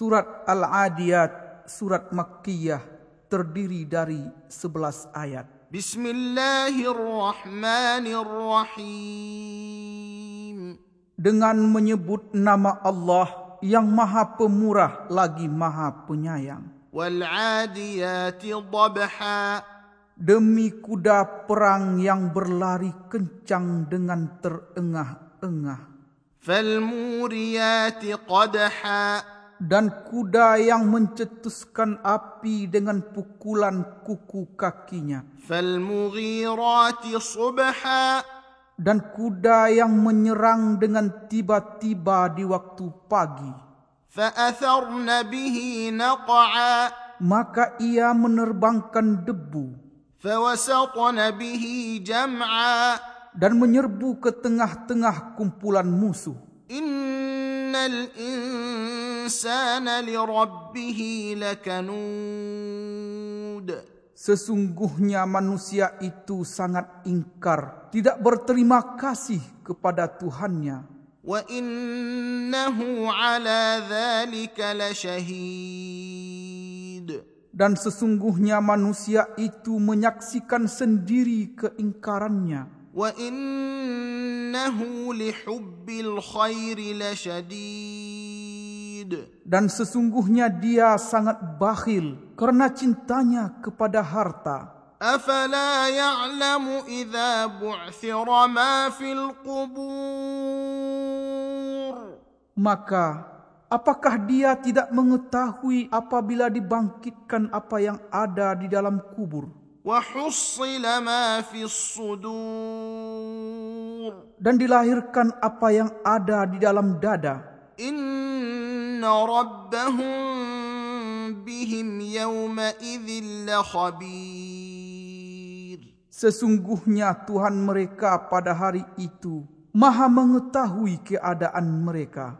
Surat Al-Adiyat, Surat Makkiyah, terdiri dari 11 ayat. Bismillahirrahmanirrahim. Dengan menyebut nama Allah yang maha pemurah lagi maha penyayang. Wal-Adiyati Dabha. Demi kuda perang yang berlari kencang dengan terengah-engah. Falmuriyati Qadha. Qadha dan kuda yang mencetuskan api dengan pukulan kuku kakinya. Dan kuda yang menyerang dengan tiba-tiba di waktu pagi. Maka ia menerbangkan debu. Dan menyerbu ke tengah-tengah kumpulan musuh. Inna إن الإنسان لربه لكنود Sesungguhnya manusia itu sangat ingkar, tidak berterima kasih kepada Tuhannya. وإنه على ذلك لشهيد Dan sesungguhnya manusia itu menyaksikan sendiri keingkarannya. وإنه لحب الخير لشديد Dan sesungguhnya dia sangat bakhil kerana cintanya kepada harta. أفلا يعلم إذا بعثر ما في القبور Maka, apakah dia tidak mengetahui apabila dibangkitkan apa yang ada di dalam kubur? وحصل ما في الصدور Dan dilahirkan apa yang ada di dalam dada? إن ربهم بهم يومئذ لخبير Sesungguhnya Tuhan mereka pada hari itu maha mengetahui keadaan mereka.